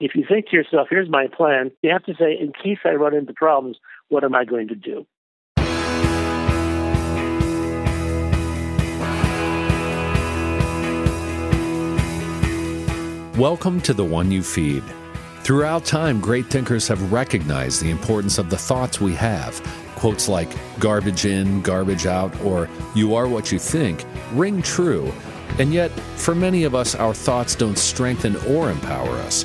If you think to yourself, here's my plan, you have to say, in case I run into problems, what am I going to do? Welcome to The One You Feed. Throughout time, great thinkers have recognized the importance of the thoughts we have. Quotes like garbage in, garbage out, or you are what you think ring true. And yet, for many of us, our thoughts don't strengthen or empower us.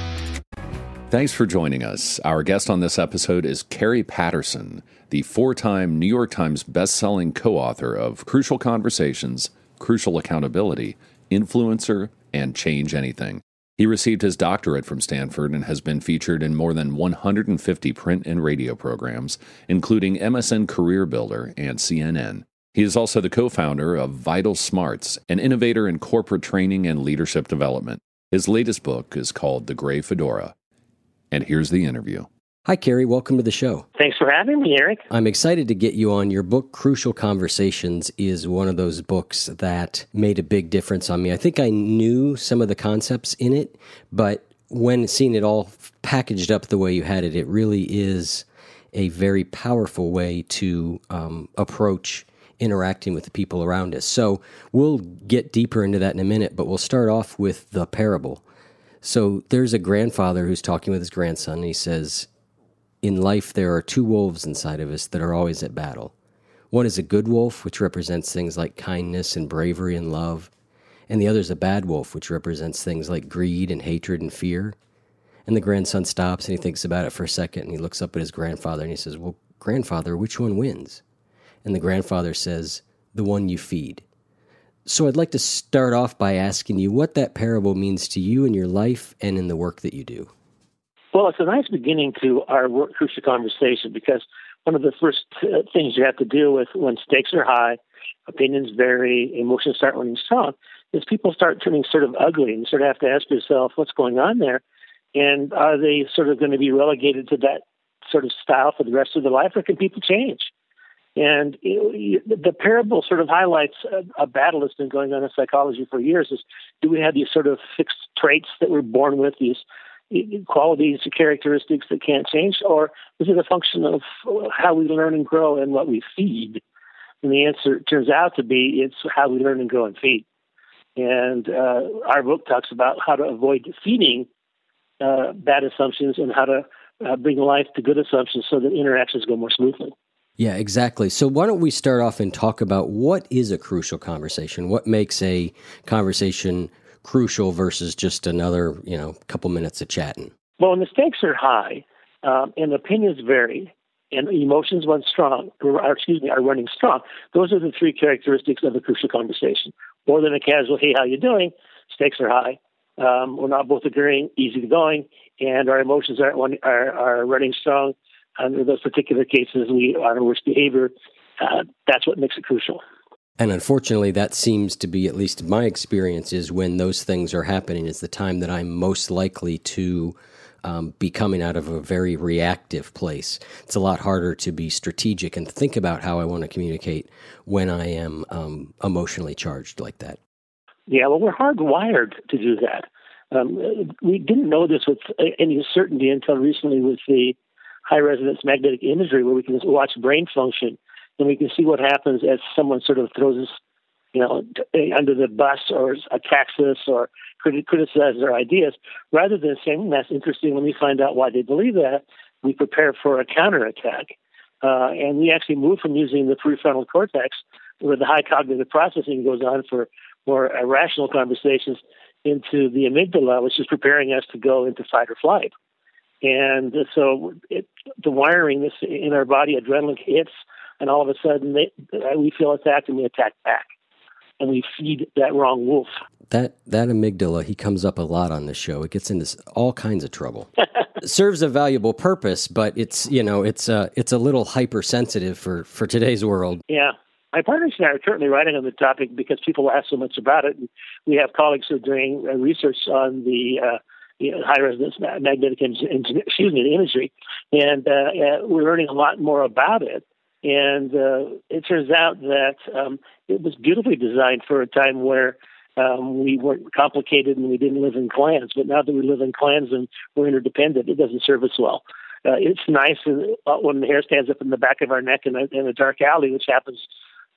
Thanks for joining us. Our guest on this episode is Kerry Patterson, the four time New York Times bestselling co author of Crucial Conversations, Crucial Accountability, Influencer, and Change Anything. He received his doctorate from Stanford and has been featured in more than 150 print and radio programs, including MSN Career Builder and CNN. He is also the co founder of VitalSmarts, an innovator in corporate training and leadership development. His latest book is called The Grey Fedora. And here's the interview. Hi, Kerry. Welcome to the show. Thanks for having me, Eric. I'm excited to get you on. Your book, Crucial Conversations, is one of those books that made a big difference on me. I think I knew some of the concepts in it, but when seeing it all packaged up the way you had it, it really is a very powerful way to um, approach interacting with the people around us. So we'll get deeper into that in a minute, but we'll start off with the parable. So there's a grandfather who's talking with his grandson, and he says, In life, there are two wolves inside of us that are always at battle. One is a good wolf, which represents things like kindness and bravery and love, and the other is a bad wolf, which represents things like greed and hatred and fear. And the grandson stops and he thinks about it for a second and he looks up at his grandfather and he says, Well, grandfather, which one wins? And the grandfather says, The one you feed. So I'd like to start off by asking you what that parable means to you in your life and in the work that you do. Well, it's a nice beginning to our work crucial conversation because one of the first uh, things you have to deal with when stakes are high, opinions vary, emotions start running strong, is people start turning sort of ugly and you sort of have to ask yourself what's going on there. And are they sort of going to be relegated to that sort of style for the rest of their life or can people change? And the parable sort of highlights a, a, battle that's been going on in psychology for years: is do we have these sort of fixed traits that we're born with, these qualities, characteristics that can't change, or is it a function of how we learn and grow and what we feed? And the answer turns out to be it's how we learn and grow and feed. And uh, our book talks about how to avoid feeding uh, bad assumptions and how to uh, bring life to good assumptions so that interactions go more smoothly. Yeah, exactly. So why don't we start off and talk about what is a crucial conversation? What makes a conversation crucial versus just another, you know, couple minutes of chatting? Well, when the stakes are high um, and opinions vary and emotions run strong, or excuse me, are running strong, those are the three characteristics of a crucial conversation. More than a casual, hey, how you doing? Stakes are high. Um, we're not both agreeing, easy going, and our emotions are, are, are running strong under those particular cases, we on worst behavior. Uh, that's what makes it crucial. And unfortunately, that seems to be, at least my experience, is when those things are happening, is the time that I'm most likely to um, be coming out of a very reactive place. It's a lot harder to be strategic and think about how I want to communicate when I am um, emotionally charged like that. Yeah, well, we're hardwired to do that. Um, we didn't know this with any certainty until recently with the high resonance magnetic imagery where we can watch brain function and we can see what happens as someone sort of throws us, you know, under the bus or attacks us or criticizes our ideas, rather than saying, that's interesting, let me find out why they believe that, we prepare for a counterattack. Uh, and we actually move from using the prefrontal cortex, where the high cognitive processing goes on for more rational conversations, into the amygdala, which is preparing us to go into fight or flight. And so it, the wiring this in our body, adrenaline hits, and all of a sudden they, we feel attacked and we attack back. And we feed that wrong wolf. That that amygdala, he comes up a lot on the show. It gets into all kinds of trouble. Serves a valuable purpose, but it's you know it's uh, it's a little hypersensitive for for today's world. Yeah, my partners and I are currently writing on the topic because people ask so much about it. And we have colleagues who are doing uh, research on the uh, you know, high resonance magnetic excuse me, imagery, and uh, uh, we're learning a lot more about it. And uh, it turns out that um, it was beautifully designed for a time where um, we weren't complicated and we didn't live in clans. But now that we live in clans and we're interdependent, it doesn't serve us well. Uh, it's nice uh, when the hair stands up in the back of our neck in a, in a dark alley, which happens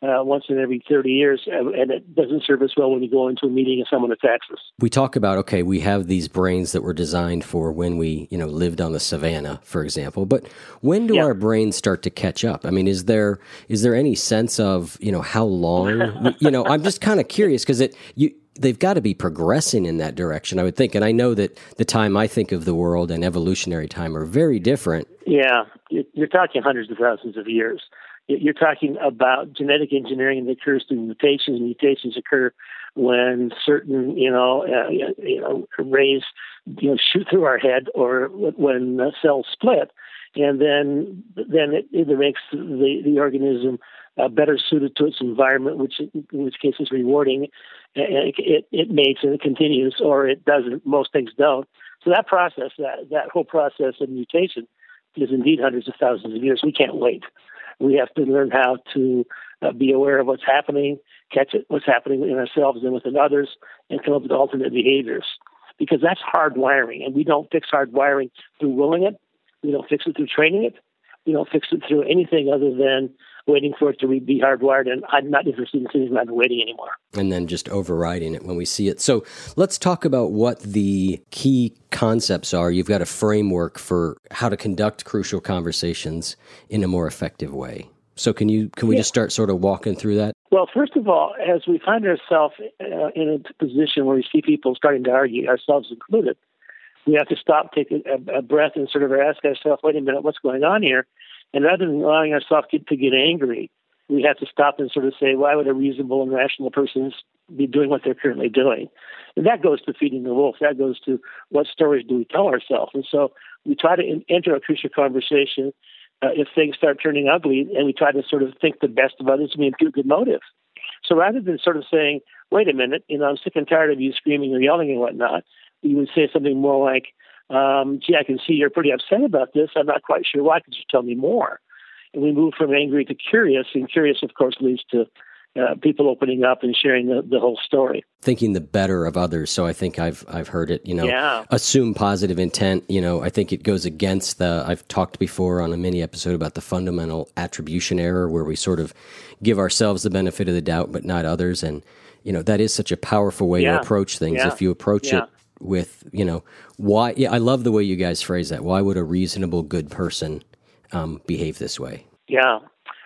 uh, once in every 30 years, and it doesn't serve us well when we go into a meeting and someone attacks us. We talk about okay, we have these brains that were designed for when we, you know, lived on the savannah, for example. But when do yeah. our brains start to catch up? I mean, is there is there any sense of you know how long? you know, I'm just kind of curious because it you they've got to be progressing in that direction, I would think. And I know that the time I think of the world and evolutionary time are very different. Yeah, you're talking hundreds of thousands of years you're talking about genetic engineering that occurs through mutations. Mutations occur when certain, you know, uh, you know, rays, you know, shoot through our head, or when cells split, and then then it either makes the the organism uh, better suited to its environment, which in which case is rewarding. It, it, it mates and it continues, or it doesn't. Most things don't. So that process, that that whole process of mutation, is indeed hundreds of thousands of years. We can't wait. We have to learn how to uh, be aware of what's happening, catch it, what's happening in ourselves and within others, and come up with alternate behaviors. Because that's hard wiring, and we don't fix hard wiring through willing it. We don't fix it through training it. We don't fix it through anything other than waiting for it to be hardwired. And I'm not interested in sitting around waiting anymore. And then just overriding it when we see it. So let's talk about what the key concepts are. You've got a framework for how to conduct crucial conversations in a more effective way. So can you can we yeah. just start sort of walking through that? Well, first of all, as we find ourselves uh, in a position where we see people starting to argue, ourselves included, we have to stop, take a, a breath, and sort of ask ourselves, "Wait a minute, what's going on here?" And rather than allowing ourselves to, to get angry, we have to stop and sort of say, why would a reasonable and rational person be doing what they're currently doing? And that goes to feeding the wolf. That goes to what stories do we tell ourselves? And so we try to enter a crucial conversation uh, if things start turning ugly, and we try to sort of think the best of others and we impute good motives. So rather than sort of saying, wait a minute, you know, I'm sick and tired of you screaming or yelling and whatnot, we would say something more like, um, gee, I can see you're pretty upset about this. I'm not quite sure why. Could you tell me more? And we move from angry to curious, and curious, of course, leads to uh, people opening up and sharing the, the whole story. Thinking the better of others. So I think I've I've heard it. You know, yeah. assume positive intent. You know, I think it goes against the. I've talked before on a mini episode about the fundamental attribution error, where we sort of give ourselves the benefit of the doubt, but not others. And you know, that is such a powerful way yeah. to approach things. Yeah. If you approach it with you know why yeah i love the way you guys phrase that. Why would a reasonable good person um, behave this way? Yeah.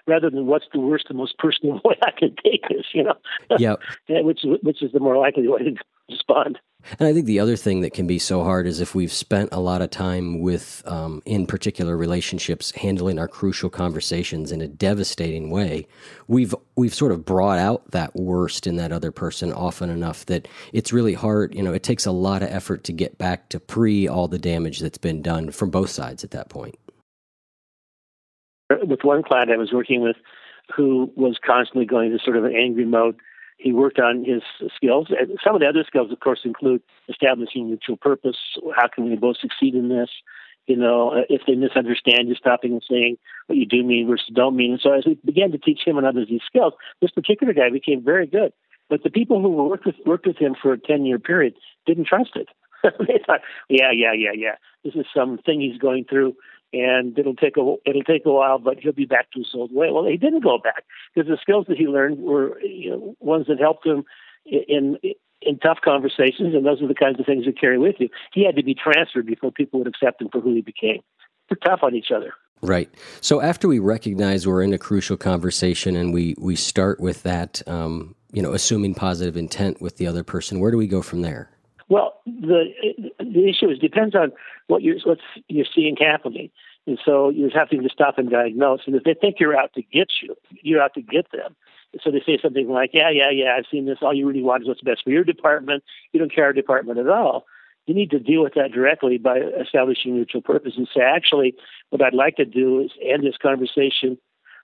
Rather than what's the worst and most personal way i can take this you know? Yeah which which is the more likely way respond and I think the other thing that can be so hard is if we've spent a lot of time with, um, in particular relationships, handling our crucial conversations in a devastating way, we've we've sort of brought out that worst in that other person often enough that it's really hard. You know, it takes a lot of effort to get back to pre all the damage that's been done from both sides at that point. With one client I was working with, who was constantly going to sort of an angry mode he worked on his skills. And some of the other skills, of course, include establishing mutual purpose. How can we both succeed in this? You know, uh, if they misunderstand you, stopping and saying what you do mean versus don't mean. And so as we began to teach him and others these skills, this particular guy became very good. But the people who worked with worked with him for a ten year period didn't trust it. they thought, yeah, yeah, yeah, yeah. This is something he's going through. And it'll take a it'll take a while, but he'll be back to his old way. Well, he didn't go back because the skills that he learned were you know, ones that helped him in in tough conversations, and those are the kinds of things you carry with you. He had to be transferred before people would accept him for who he became. We're tough on each other. Right. So after we recognize we're in a crucial conversation and we we start with that, um, you know, assuming positive intent with the other person, where do we go from there? Well, the the issue is depends on what you're what you're seeing happening, and so you're having to stop and diagnose. And if they think you're out to get you, you're out to get them. So they say something like, "Yeah, yeah, yeah, I've seen this. All you really want is what's best for your department. You don't care our department at all." You need to deal with that directly by establishing mutual purpose and say, "Actually, what I'd like to do is end this conversation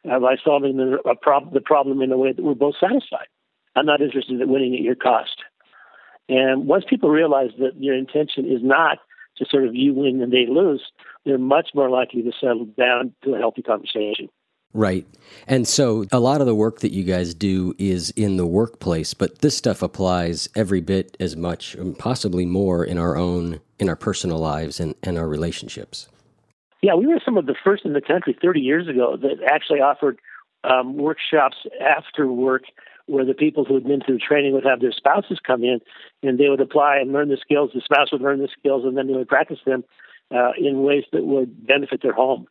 uh, by solving the, prob- the problem in a way that we're both satisfied. I'm not interested in winning at your cost." And once people realize that your intention is not to sort of you win and they lose, they're much more likely to settle down to a healthy conversation. Right. And so a lot of the work that you guys do is in the workplace, but this stuff applies every bit as much, and possibly more, in our own, in our personal lives and, and our relationships. Yeah, we were some of the first in the country 30 years ago that actually offered um, workshops after work where the people who had been through training would have their spouses come in and they would apply and learn the skills. The spouse would learn the skills and then they would practice them uh, in ways that would benefit their home.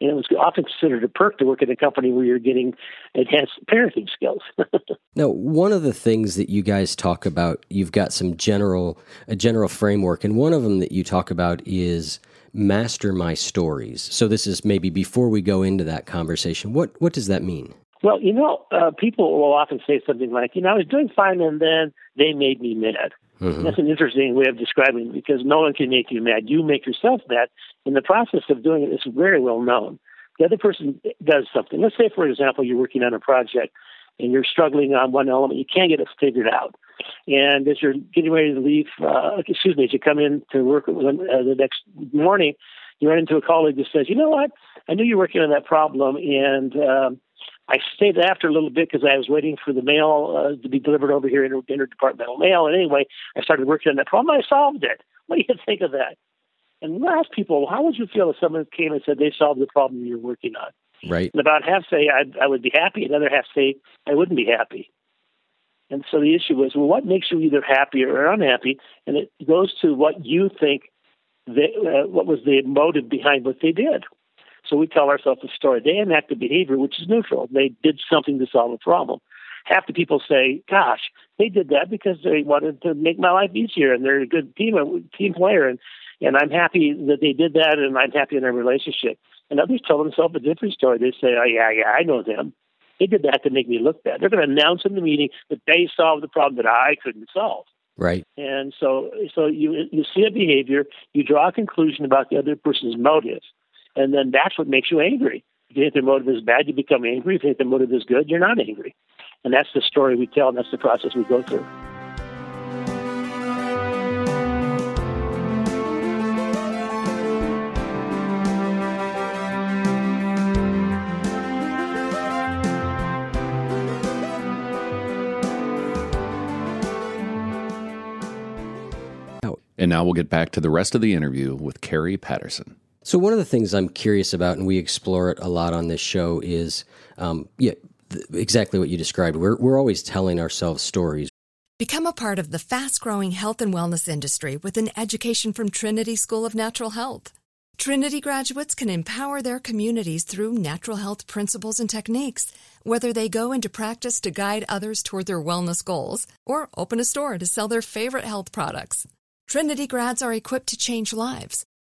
And it was often considered a perk to work at a company where you're getting enhanced parenting skills. now, one of the things that you guys talk about, you've got some general a general framework, and one of them that you talk about is master my stories. So this is maybe before we go into that conversation. What what does that mean? Well, you know, uh, people will often say something like, you know, I was doing fine and then they made me mad. Mm-hmm. That's an interesting way of describing it because no one can make you mad. You make yourself mad. In the process of doing it, it's very well known. The other person does something. Let's say, for example, you're working on a project and you're struggling on one element. You can't get it figured out. And as you're getting ready to leave, uh, excuse me, as you come in to work uh, the next morning, you run into a colleague that says, you know what? I knew you were working on that problem and um, I stayed after a little bit because I was waiting for the mail uh, to be delivered over here in interdepartmental mail. And anyway, I started working on that problem. I solved it. What do you think of that? And we ask people, how would you feel if someone came and said they solved the problem you're working on? Right. And about half say I, I would be happy, another half say I wouldn't be happy. And so the issue was, well, what makes you either happy or unhappy? And it goes to what you think, they, uh, what was the motive behind what they did. So we tell ourselves a story. They enact a behavior which is neutral. They did something to solve a problem. Half the people say, "Gosh, they did that because they wanted to make my life easier, and they're a good team team player, and and I'm happy that they did that, and I'm happy in their relationship." And others tell themselves a different story. They say, "Oh yeah, yeah, I know them. They did that to make me look bad." They're going to announce in the meeting that they solved the problem that I couldn't solve. Right. And so, so you you see a behavior, you draw a conclusion about the other person's motives and then that's what makes you angry. If you think their motive is bad, you become angry. If you think their motive is good, you're not angry. And that's the story we tell, and that's the process we go through. And now we'll get back to the rest of the interview with Kerry Patterson. So one of the things I'm curious about, and we explore it a lot on this show, is um, yeah, th- exactly what you described. We're we're always telling ourselves stories. Become a part of the fast-growing health and wellness industry with an education from Trinity School of Natural Health. Trinity graduates can empower their communities through natural health principles and techniques, whether they go into practice to guide others toward their wellness goals or open a store to sell their favorite health products. Trinity grads are equipped to change lives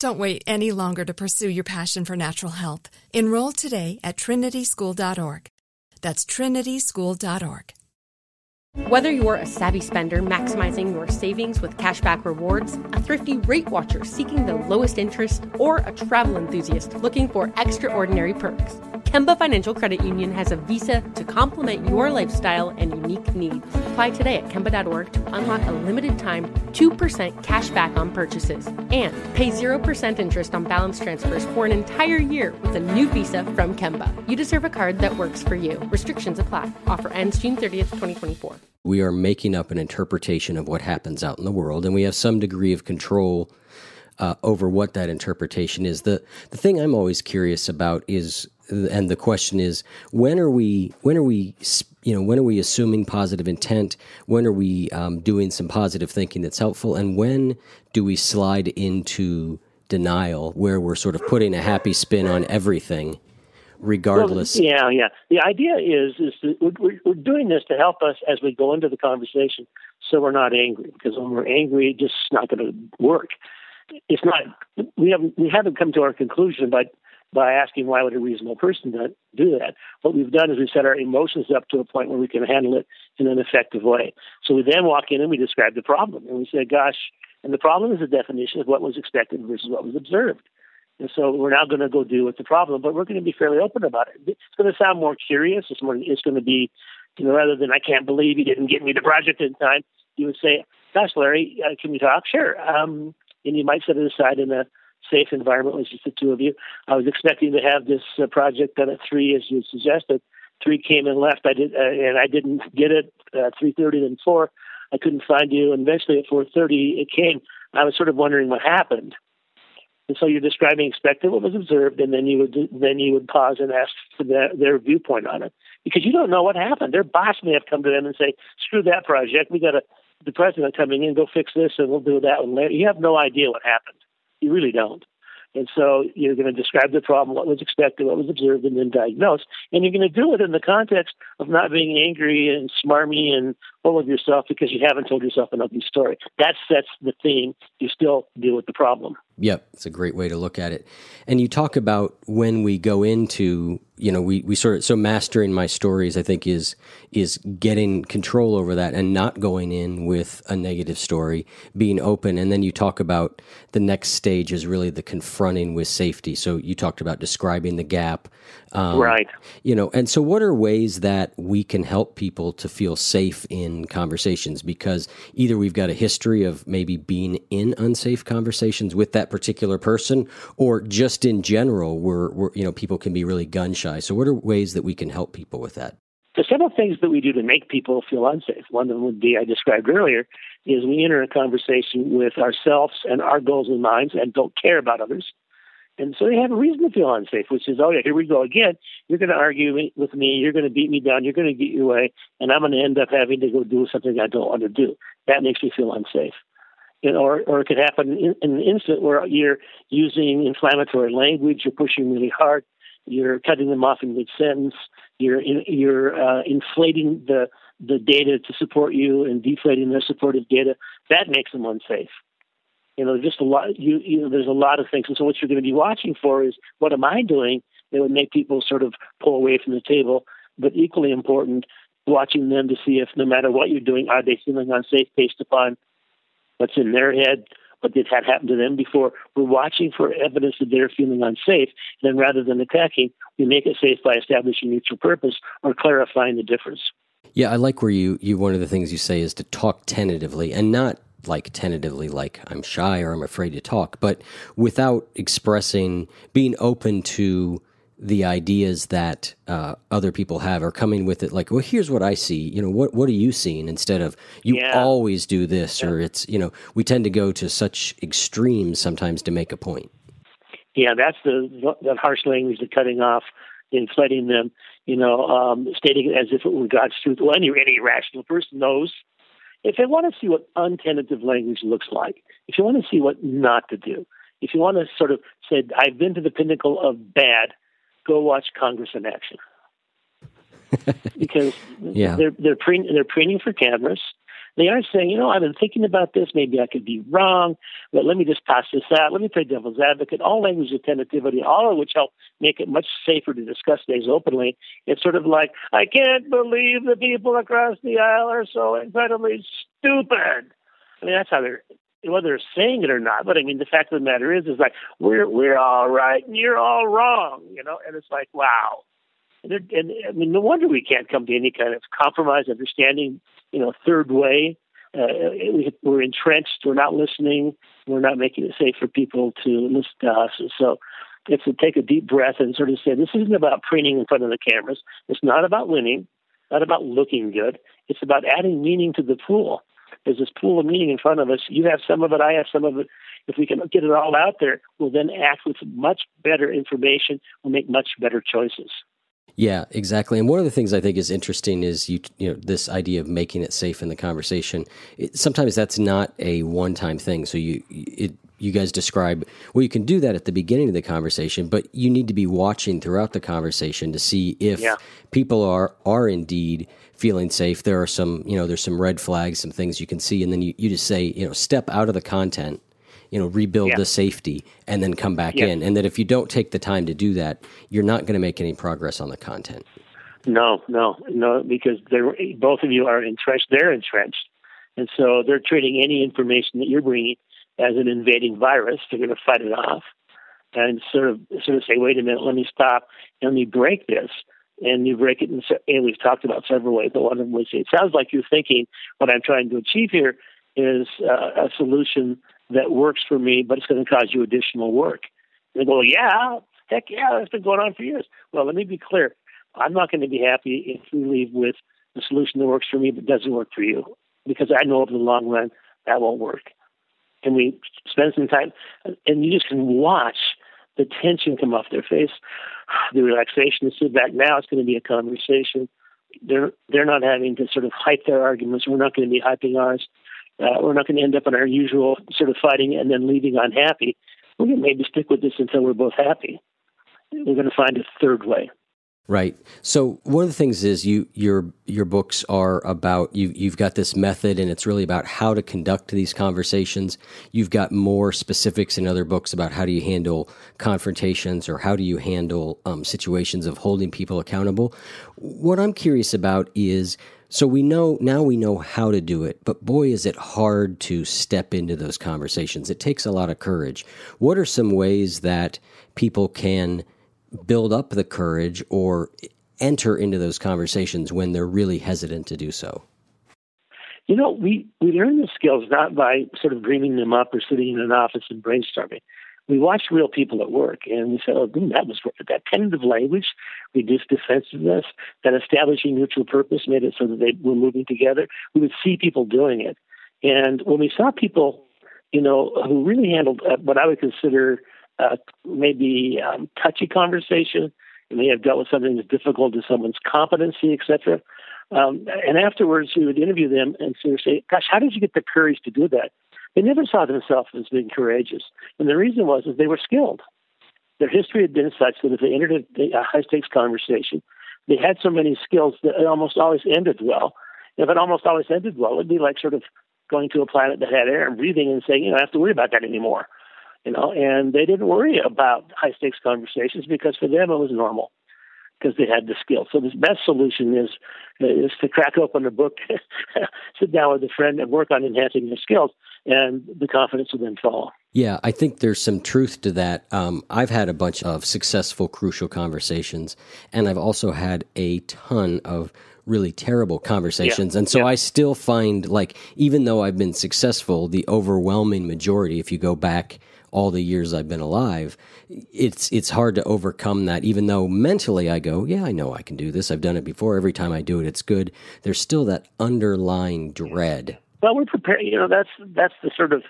Don't wait any longer to pursue your passion for natural health. Enroll today at trinityschool.org. That's trinityschool.org. Whether you're a savvy spender maximizing your savings with cashback rewards, a thrifty rate watcher seeking the lowest interest, or a travel enthusiast looking for extraordinary perks, Kemba Financial Credit Union has a visa to complement your lifestyle and unique needs. Apply today at Kemba.org to unlock a limited time 2% cash back on purchases and pay 0% interest on balance transfers for an entire year with a new visa from Kemba. You deserve a card that works for you. Restrictions apply. Offer ends June 30th, 2024. We are making up an interpretation of what happens out in the world, and we have some degree of control uh, over what that interpretation is. The the thing I'm always curious about is, and the question is, when are we when are we you know when are we assuming positive intent? When are we um, doing some positive thinking that's helpful? And when do we slide into denial, where we're sort of putting a happy spin on everything? regardless. Well, yeah, yeah. The idea is is we're, we're doing this to help us as we go into the conversation, so we're not angry. Because when we're angry, it's just not going to work it's not we haven't we haven't come to our conclusion by by asking why would a reasonable person do that. What we've done is we've set our emotions up to a point where we can handle it in an effective way. So we then walk in and we describe the problem and we say, "Gosh," and the problem is the definition of what was expected versus what was observed. And so we're now going to go deal with the problem, but we're going to be fairly open about it. It's going to sound more curious. It's more. It's going to be, you know, rather than "I can't believe you didn't get me the project in time," you would say, "Gosh, Larry, uh, can we talk?" Sure. Um, and you might set it aside in a safe environment was just the two of you. I was expecting to have this uh, project done at three, as you suggested. Three came and left. I did, uh, and I didn't get it. at three thirty, then four. I couldn't find you, and eventually at four thirty it came. I was sort of wondering what happened. And so you're describing expected what was observed, and then you would then you would pause and ask for their, their viewpoint on it because you don't know what happened. Their boss may have come to them and say, "Screw that project. We got a the president coming in, go fix this, and we'll do that one later. You have no idea what happened. You really don't. And so you're going to describe the problem, what was expected, what was observed, and then diagnose. And you're going to do it in the context of not being angry and smarmy and full of yourself because you haven't told yourself an ugly story. That sets the theme. You still deal with the problem. Yep, it's a great way to look at it. And you talk about when we go into, you know, we, we sort of so mastering my stories, I think is is getting control over that and not going in with a negative story, being open. And then you talk about the next stage is really the confronting with safety. So you talked about describing the gap, um, right? You know, and so what are ways that we can help people to feel safe in conversations? Because either we've got a history of maybe being in unsafe conversations with that particular person, or just in general, we're you know people can be really gun shy. So what are ways that we can help people with that? There's several things that we do to make people feel unsafe. One of them would be I described earlier is we enter a conversation with ourselves and our goals in mind and don't care about others. And so they have a reason to feel unsafe, which is, oh yeah, here we go again. You're going to argue with me. You're going to beat me down. You're going to get your way, and I'm going to end up having to go do something I don't want to do. That makes me feel unsafe. Or or it could happen in, in an instant where you're using inflammatory language. You're pushing really hard. You're cutting them off in mid sentence. You're in, you're uh, inflating the the data to support you and deflating their supportive data. That makes them unsafe you know, just a lot. You, you know, there's a lot of things, and so what you're going to be watching for is what am I doing that would make people sort of pull away from the table. But equally important, watching them to see if no matter what you're doing, are they feeling unsafe based upon what's in their head, what did had happened to them before. We're watching for evidence that they're feeling unsafe. And then rather than attacking, we make it safe by establishing mutual purpose or clarifying the difference. Yeah, I like where you, you one of the things you say is to talk tentatively and not like tentatively like I'm shy or I'm afraid to talk, but without expressing being open to the ideas that uh, other people have or coming with it like well here's what i see you know what what are you seeing instead of you yeah. always do this yeah. or it's you know we tend to go to such extremes sometimes to make a point yeah that's the the harsh language the cutting off inflating them you know um, stating it as if it were god's truth well any, any rational person knows if you want to see what untentative language looks like, if you want to see what not to do, if you want to sort of say, I've been to the pinnacle of bad, go watch Congress in action. because yeah. they're they're preening, they're preening for cameras. They are saying, you know, I've been thinking about this. Maybe I could be wrong, but let me just pass this out. Let me play devil's advocate. All language of tentativity, all of which help make it much safer to discuss things openly. It's sort of like, I can't believe the people across the aisle are so incredibly stupid. I mean, that's how they're whether they're saying it or not. But I mean, the fact of the matter is, is like we're we're all right and you're all wrong, you know. And it's like, wow, And, and I mean, no wonder we can't come to any kind of compromise, understanding, you know, third way. Uh, we, we're entrenched. We're not listening. We're not making it safe for people to listen to us. And so it's to take a deep breath and sort of say, this isn't about preening in front of the cameras. It's not about winning, not about looking good. It's about adding meaning to the pool. There's this pool of meaning in front of us. You have some of it. I have some of it. If we can get it all out there, we'll then act with much better information. We'll make much better choices. Yeah, exactly. And one of the things I think is interesting is you you know this idea of making it safe in the conversation. It, sometimes that's not a one time thing. So you it you guys describe well you can do that at the beginning of the conversation but you need to be watching throughout the conversation to see if yeah. people are are indeed feeling safe there are some you know there's some red flags some things you can see and then you, you just say you know step out of the content you know, rebuild yeah. the safety and then come back yeah. in. And that if you don't take the time to do that, you're not going to make any progress on the content. No, no, no, because they're both of you are entrenched. They're entrenched, and so they're treating any information that you're bringing as an invading virus. They're going to fight it off, and sort of sort of say, "Wait a minute, let me stop, let me break this." And you break it, in, and we've talked about several ways. But one of them was, it sounds like you're thinking what I'm trying to achieve here is uh, a solution that works for me, but it's going to cause you additional work. And they go, yeah, heck yeah, that's been going on for years. Well, let me be clear. I'm not going to be happy if we leave with a solution that works for me but doesn't work for you because I know over the long run that won't work. And we spend some time, and you just can watch the tension come off their face, the relaxation to sit back. Now it's going to be a conversation. They're they're not having to sort of hype their arguments. We're not going to be hyping ours. Uh, we're not going to end up in our usual sort of fighting and then leaving unhappy. We're going to maybe stick with this until we're both happy. We're going to find a third way. Right. So one of the things is you your your books are about you you've got this method and it's really about how to conduct these conversations. You've got more specifics in other books about how do you handle confrontations or how do you handle um, situations of holding people accountable. What I'm curious about is so we know now we know how to do it, but boy, is it hard to step into those conversations. It takes a lot of courage. What are some ways that people can build up the courage or enter into those conversations when they're really hesitant to do so? You know, we, we learn the skills not by sort of dreaming them up or sitting in an office and brainstorming. We watch real people at work and we said, oh, that was that tentative language reduced defensiveness, that establishing mutual purpose made it so that they were moving together. We would see people doing it. And when we saw people, you know, who really handled uh, what I would consider uh, maybe um, touchy conversation. You may have dealt with something that's difficult to someone's competency, etc. Um, and afterwards, we would interview them and sort of say, "Gosh, how did you get the courage to do that?" They never saw themselves as being courageous, and the reason was is they were skilled. Their history had been such that if they entered a, high stakes conversation, they had so many skills that it almost always ended well. If it almost always ended well, it'd be like sort of going to a planet that had air and breathing and saying, you know, I have to worry about that anymore you know, and they didn't worry about high stakes conversations because for them it was normal because they had the skill. So the best solution is is to crack open a book, sit down with a friend, and work on enhancing your skills, and the confidence will then follow. Yeah, I think there's some truth to that. Um, I've had a bunch of successful, crucial conversations, and I've also had a ton of really terrible conversations. Yeah. And so yeah. I still find, like, even though I've been successful, the overwhelming majority, if you go back all the years I've been alive, it's it's hard to overcome that. Even though mentally I go, yeah, I know I can do this. I've done it before. Every time I do it, it's good. There's still that underlying dread. Well, we're prepared. You know, that's that's the sort of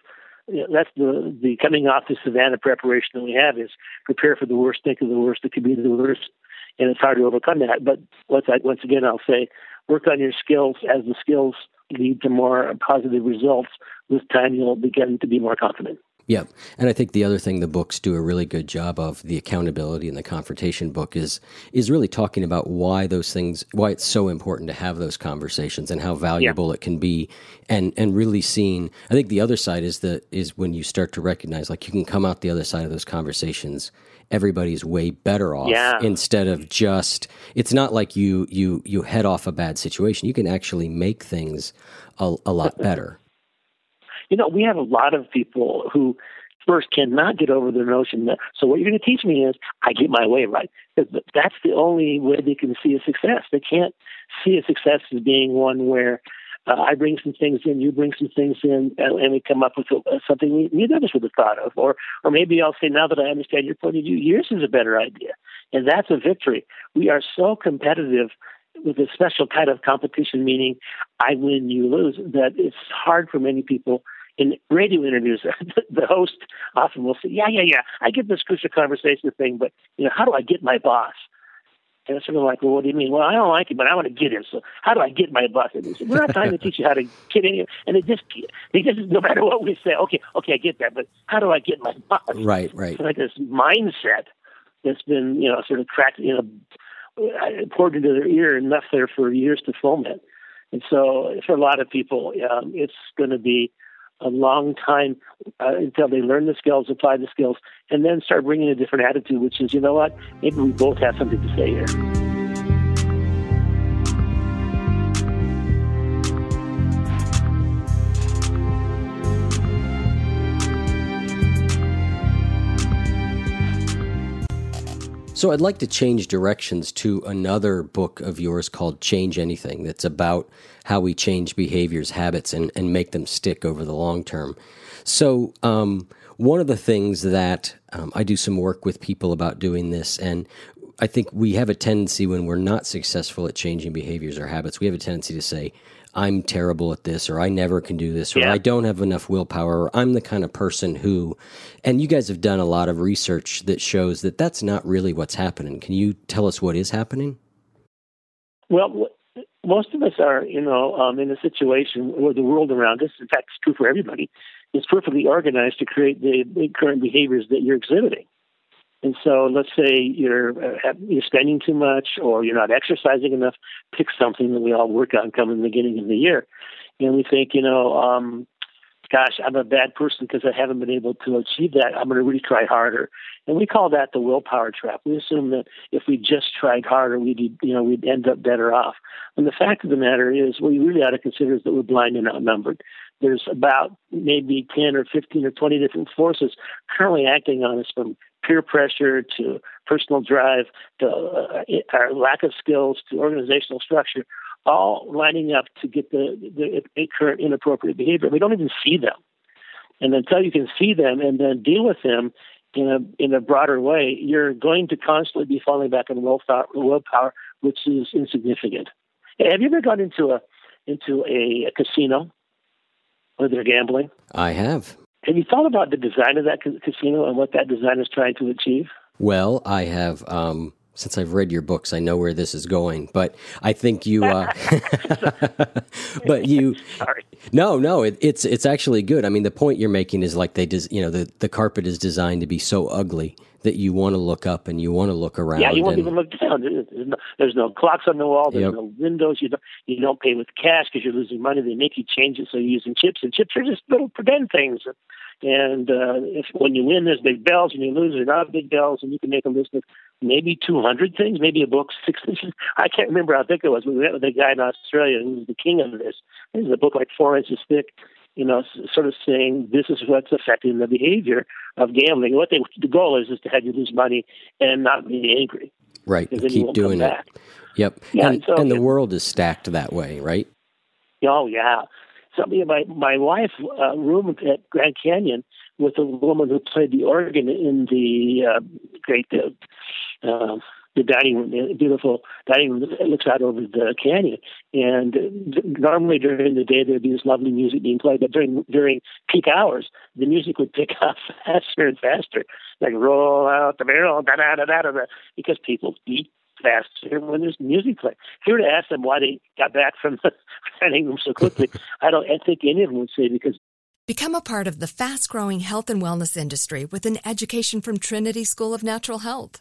you know, that's the the coming off the Savannah preparation that we have is prepare for the worst, think of the worst. It could be the worst, and it's hard to overcome that. But once once again, I'll say, work on your skills as the skills lead to more positive results. With time, you'll begin to be more confident. Yeah. And I think the other thing the books do a really good job of, the accountability and the confrontation book is is really talking about why those things why it's so important to have those conversations and how valuable yeah. it can be and and really seeing I think the other side is the is when you start to recognize like you can come out the other side of those conversations everybody's way better off yeah. instead of just it's not like you you you head off a bad situation you can actually make things a, a lot better you know, we have a lot of people who first cannot get over the notion that, so what you're going to teach me is I get my way right. Because That's the only way they can see a success. They can't see a success as being one where uh, I bring some things in, you bring some things in, and, and we come up with something we, neither of us would have thought of. Or, or maybe I'll say, now that I understand your point of view, yours is a better idea. And that's a victory. We are so competitive with a special kind of competition, meaning I win, you lose, that it's hard for many people. In radio interviews, the host often will say, "Yeah, yeah, yeah, I get this crucial conversation thing, but you know, how do I get my boss?" And it's sort of like, well, what do you mean? Well, I don't like it, but I want to get him. So how do I get my boss? And he said, we're not trying to teach you how to get in. And they just, they just, no matter what we say, okay, okay, I get that, but how do I get my boss? Right, right. It's like this mindset that's been, you know, sort of cracked, you know, poured into their ear and left there for years to foment. And so, for a lot of people, um, it's going to be a long time uh, until they learn the skills, apply the skills, and then start bringing a different attitude, which is, you know what, maybe we both have something to say here. So I'd like to change directions to another book of yours called Change Anything that's about how we change behaviors, habits, and, and make them stick over the long term. So, um, one of the things that um, I do some work with people about doing this, and I think we have a tendency when we're not successful at changing behaviors or habits, we have a tendency to say, I'm terrible at this, or I never can do this, or yeah. I don't have enough willpower, or I'm the kind of person who, and you guys have done a lot of research that shows that that's not really what's happening. Can you tell us what is happening? Well, most of us are, you know, um, in a situation where the world around us, in fact, it's true for everybody, is perfectly organized to create the, the current behaviors that you're exhibiting. And so, let's say you're uh, you're spending too much, or you're not exercising enough. Pick something that we all work on coming the beginning of the year, and we think, you know, um, gosh, I'm a bad person because I haven't been able to achieve that. I'm going to really try harder, and we call that the willpower trap. We assume that if we just tried harder, we'd you know we'd end up better off. And the fact of the matter is, what you really ought to consider is that we're blind and outnumbered. There's about maybe 10 or 15 or 20 different forces currently acting on us from peer pressure to personal drive to uh, our lack of skills to organizational structure, all lining up to get the, the, the current inappropriate behavior. We don't even see them. And until you can see them and then deal with them in a in a broader way, you're going to constantly be falling back on willpower, willpower which is insignificant. Have you ever gone into a into a, a casino where they're gambling? I have. Have you thought about the design of that casino and what that design is trying to achieve? Well, I have. Um, since I've read your books, I know where this is going. But I think you. Uh, but you. Sorry. No, no, it, it's it's actually good. I mean, the point you're making is like they, des, you know, the the carpet is designed to be so ugly that you want to look up and you want to look around. Yeah, you won't and, even look down. There's no, there's no, clocks on the wall. There's yep. no windows. You don't you don't pay with cash because you're losing money. They make you change it so you're using chips, and chips are just little pretend things. And uh, if when you win, there's big bells, and you lose, there's not big bells, and you can make a list of maybe 200 things, maybe a book six inches. I can't remember how thick it was. We met with a guy in Australia who was the king of this. This is a book like four inches thick you know, sort of saying this is what's affecting the behavior of gambling. What they the goal is is to have you lose money and not be angry. Right. Keep doing it. Yep. Yeah, and, so, and the world is stacked that way, right? Oh yeah. So my my wife uh, roomed at Grand Canyon with a woman who played the organ in the uh, great uh, uh the dining room, the beautiful dining room that looks out over the canyon. And normally during the day there'd be this lovely music being played, but during during peak hours the music would pick up faster and faster, like roll out the barrel, da da da da da, because people eat faster when there's music playing. If you were to ask them why they got back from the dining room so quickly, I don't I think any of them would say because Become a part of the fast growing health and wellness industry with an education from Trinity School of Natural Health.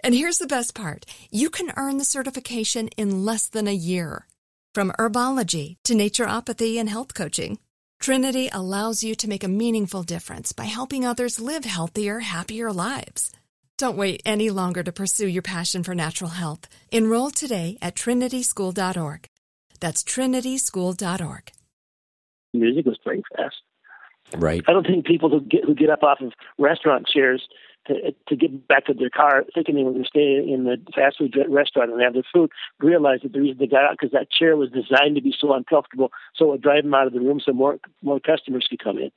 And here's the best part you can earn the certification in less than a year. From herbology to naturopathy and health coaching, Trinity allows you to make a meaningful difference by helping others live healthier, happier lives. Don't wait any longer to pursue your passion for natural health. Enroll today at trinityschool.org. That's trinityschool.org. Music was playing fast. Right. I don't think people who get who get up off of restaurant chairs to to get back to their car, thinking they were going to stay in the fast food restaurant and have their food, realize that the reason they got out because that chair was designed to be so uncomfortable, so it would drive them out of the room so more more customers could come in.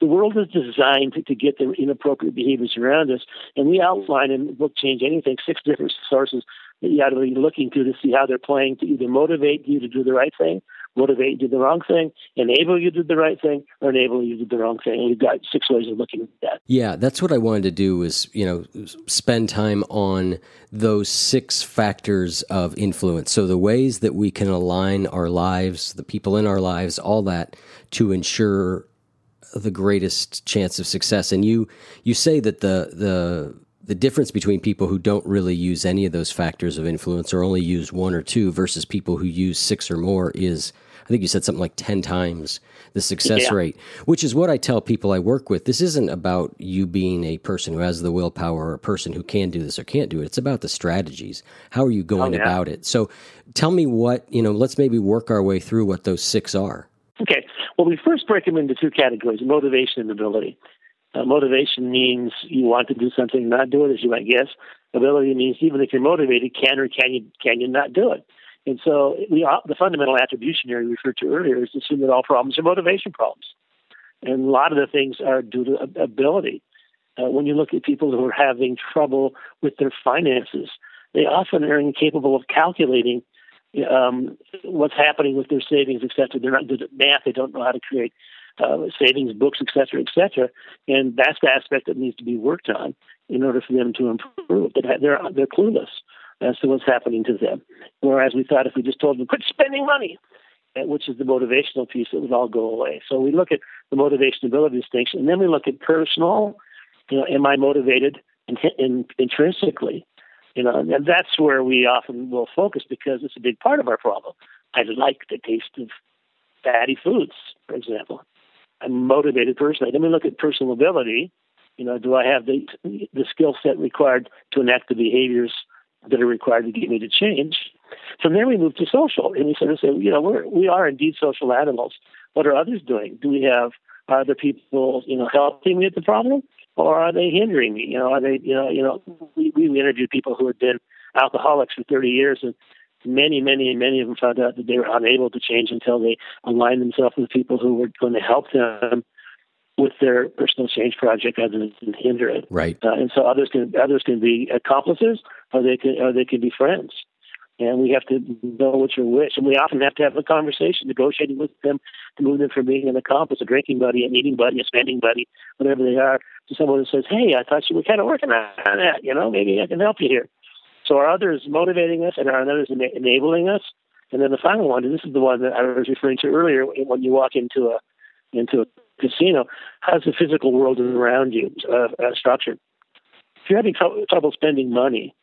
The world is designed to, to get the inappropriate behaviors around us, and we outline in the book Change Anything six different sources that you ought to be looking to to see how they're playing to either motivate you to do the right thing motivate you to do the wrong thing, enable you to do the right thing, or enable you to do the wrong thing. And we've got six ways of looking at that. Yeah, that's what I wanted to do is, you know, spend time on those six factors of influence. So the ways that we can align our lives, the people in our lives, all that to ensure the greatest chance of success. And you you say that the the the difference between people who don't really use any of those factors of influence or only use one or two versus people who use six or more is I think you said something like 10 times the success yeah. rate, which is what I tell people I work with. This isn't about you being a person who has the willpower or a person who can do this or can't do it. It's about the strategies. How are you oh, going oh, yeah. about it? So tell me what, you know, let's maybe work our way through what those six are. Okay. Well, we first break them into two categories motivation and ability. Uh, motivation means you want to do something, not do it, as you might guess. Ability means even if you're motivated, can or can you can you not do it? And so we, the fundamental attribution error we referred to earlier is to assume that all problems are motivation problems, and a lot of the things are due to ability. Uh, when you look at people who are having trouble with their finances, they often are incapable of calculating um, what's happening with their savings, etc. They're not good at math. They don't know how to create uh, savings books, et cetera, et cetera. And that's the aspect that needs to be worked on in order for them to improve. But They're, they're clueless as to what's happening to them. Whereas we thought if we just told them, quit spending money, which is the motivational piece, it would all go away. So we look at the motivation ability distinction, and then we look at personal. You know, am I motivated in, in, intrinsically? You know, and that's where we often will focus because it's a big part of our problem. I like the taste of fatty foods, for example. I'm motivated person. Then we look at personal ability. You know, do I have the the skill set required to enact the behaviors that are required to get me to change? From there, we move to social, and we sort of say, you know, we're, we are indeed social animals. What are others doing? Do we have are other people, you know, helping me with the problem, or are they hindering me? You know, are they, you know, you know, we we interviewed people who had been alcoholics for 30 years, and many, many, many of them found out that they were unable to change until they aligned themselves with people who were going to help them with their personal change project rather than hinder it. Right. Uh, and so others can others can be accomplices, or they can or they can be friends. And we have to know what's your wish. And we often have to have a conversation, negotiating with them to move them from being an accomplice, a drinking buddy, an eating buddy, a spending buddy, whatever they are, to someone who says, Hey, I thought you were kind of working on that. You know, maybe I can help you here. So are others motivating us and are others enabling us? And then the final one, and this is the one that I was referring to earlier, when you walk into a into a casino, how's the physical world around you uh, uh, structured? If you're having tr- trouble spending money,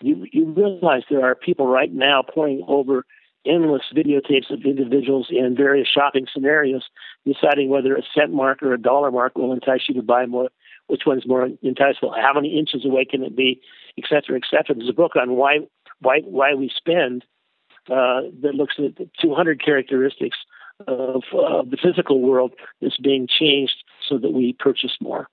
you you realize there are people right now poring over endless videotapes of individuals in various shopping scenarios, deciding whether a cent mark or a dollar mark will entice you to buy more which one's more enticing, how many inches away can it be, et cetera, et cetera. There's a book on why why why we spend uh, that looks at 200 characteristics of the physical world that's being changed so that we purchase more.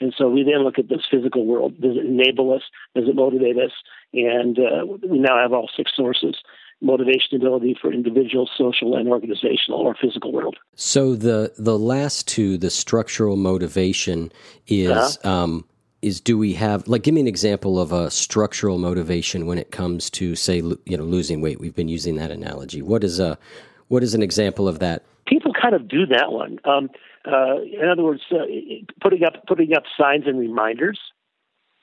And so we then look at this physical world. Does it enable us? Does it motivate us? And uh, we now have all six sources motivation ability for individual, social, and organizational or physical world. So the the last two, the structural motivation, is uh-huh. um, is do we have like give me an example of a structural motivation when it comes to say you know losing weight? We've been using that analogy. What is a what is an example of that? People kind of do that one. Um, uh, in other words, uh, putting up putting up signs and reminders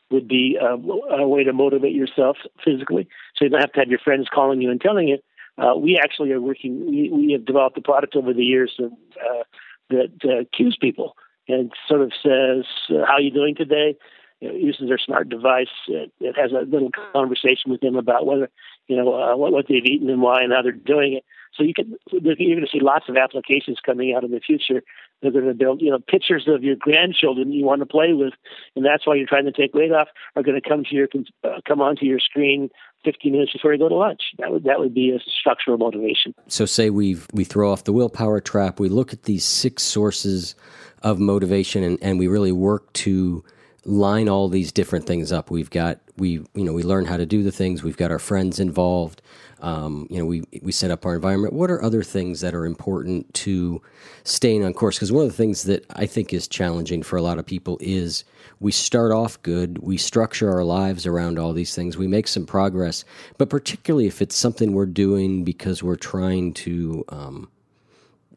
would be a, a, way to motivate yourself physically. So you don't have to have your friends calling you and telling you. Uh, we actually are working. We, we have developed a product over the years that, uh, that uh, cues people and sort of says, uh, "How are you doing today?" uses their smart device. It, it has a little conversation with them about whether you know uh, what, what they've eaten and why and how they're doing it. So you can you're going to see lots of applications coming out in the future. They're going to build you know pictures of your grandchildren you want to play with, and that's why you're trying to take weight off. Are going to come to your uh, come onto your screen 15 minutes before you go to lunch. That would that would be a structural motivation. So say we we throw off the willpower trap. We look at these six sources of motivation, and, and we really work to line all these different things up. We've got we you know we learn how to do the things. We've got our friends involved. Um, you know we we set up our environment. What are other things that are important to staying on course? Because one of the things that I think is challenging for a lot of people is we start off good, we structure our lives around all these things, we make some progress, but particularly if it's something we're doing because we're trying to um,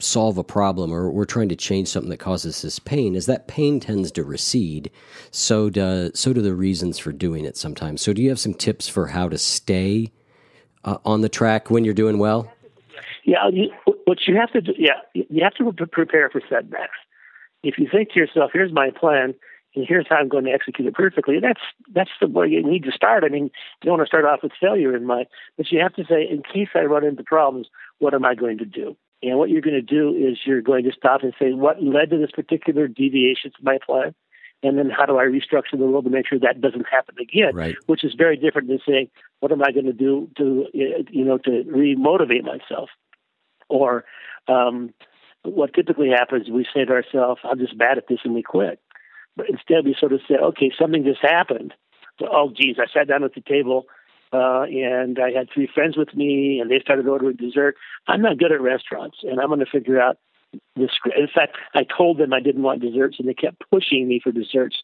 solve a problem or we're trying to change something that causes this pain as that pain tends to recede so do so do the reasons for doing it sometimes so do you have some tips for how to stay uh, on the track when you're doing well yeah you, what you have to do yeah you have to prepare for setbacks if you think to yourself here's my plan and here's how I'm going to execute it perfectly. That's that's the way you need to start. I mean, you don't want to start off with failure in mind, but you have to say, in case I run into problems, what am I going to do? And what you're going to do is you're going to stop and say, what led to this particular deviation to my plan? And then how do I restructure the world to make sure that doesn't happen again? Right. Which is very different than saying, what am I going to do to, you know, to re-motivate myself? Or um, what typically happens, we say to ourselves, I'm just bad at this and we quit. But instead we sort of say, okay, something just happened. So, oh, geez, I sat down at the table uh, and I had three friends with me, and they started ordering dessert. I'm not good at restaurants, and I'm going to figure out this. In fact, I told them I didn't want desserts, and they kept pushing me for desserts.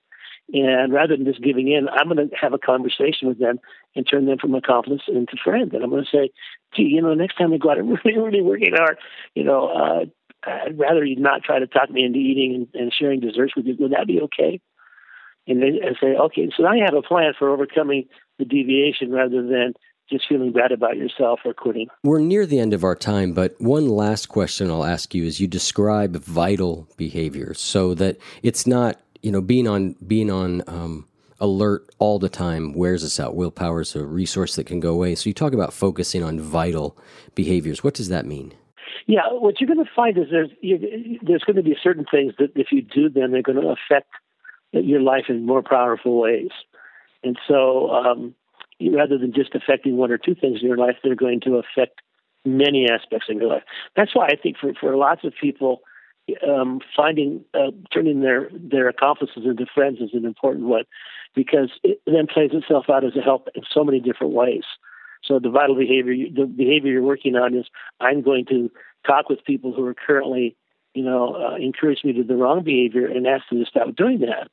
And rather than just giving in, I'm going to have a conversation with them and turn them from a accomplice into friend. And I'm going to say, gee, you know, next time we go out and really, really working hard, you know, uh, I'd rather you not try to talk me into eating and, and sharing desserts with you. Would that be okay? And they and say, okay, so now you have a plan for overcoming the deviation rather than just feeling bad about yourself or quitting. We're near the end of our time, but one last question I'll ask you is you describe vital behaviors so that it's not, you know, being on being on um, alert all the time wears us out. Willpower is a resource that can go away. So you talk about focusing on vital behaviors. What does that mean? Yeah, what you're going to find is there's you, there's going to be certain things that if you do them, they're going to affect your life in more powerful ways. And so, um, rather than just affecting one or two things in your life, they're going to affect many aspects of your life. That's why I think for, for lots of people, um, finding uh, turning their their accomplices into friends is an important one because it then plays itself out as a help in so many different ways. So the vital behavior, the behavior you're working on is I'm going to talk with people who are currently, you know, uh, encourage me to the wrong behavior and ask them to stop doing that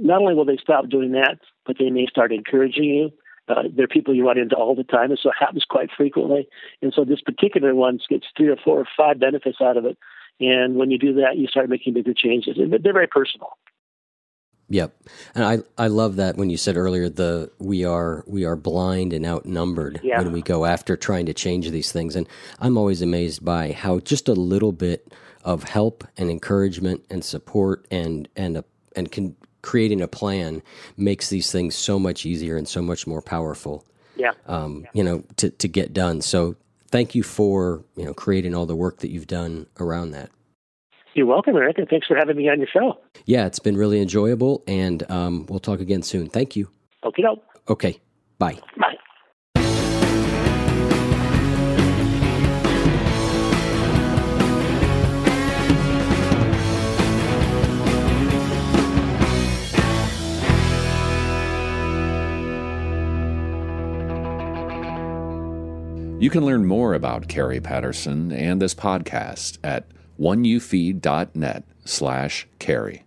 not only will they stop doing that, but they may start encouraging you. Uh, they're people you run into all the time, and so it happens quite frequently. And so this particular one gets three or four or five benefits out of it. And when you do that, you start making bigger changes. And they're very personal. Yep, and I I love that when you said earlier the we are we are blind and outnumbered yeah. when we go after trying to change these things, and I'm always amazed by how just a little bit of help and encouragement and support and and a and can creating a plan makes these things so much easier and so much more powerful. Yeah. Um, you know, to to get done. So thank you for you know creating all the work that you've done around that. You're welcome, Eric, and thanks for having me on your show. Yeah, it's been really enjoyable, and um, we'll talk again soon. Thank you. Okay. Okay. Bye. Bye. You can learn more about Kerry Patterson and this podcast at oneyoufeed.net slash Kerry.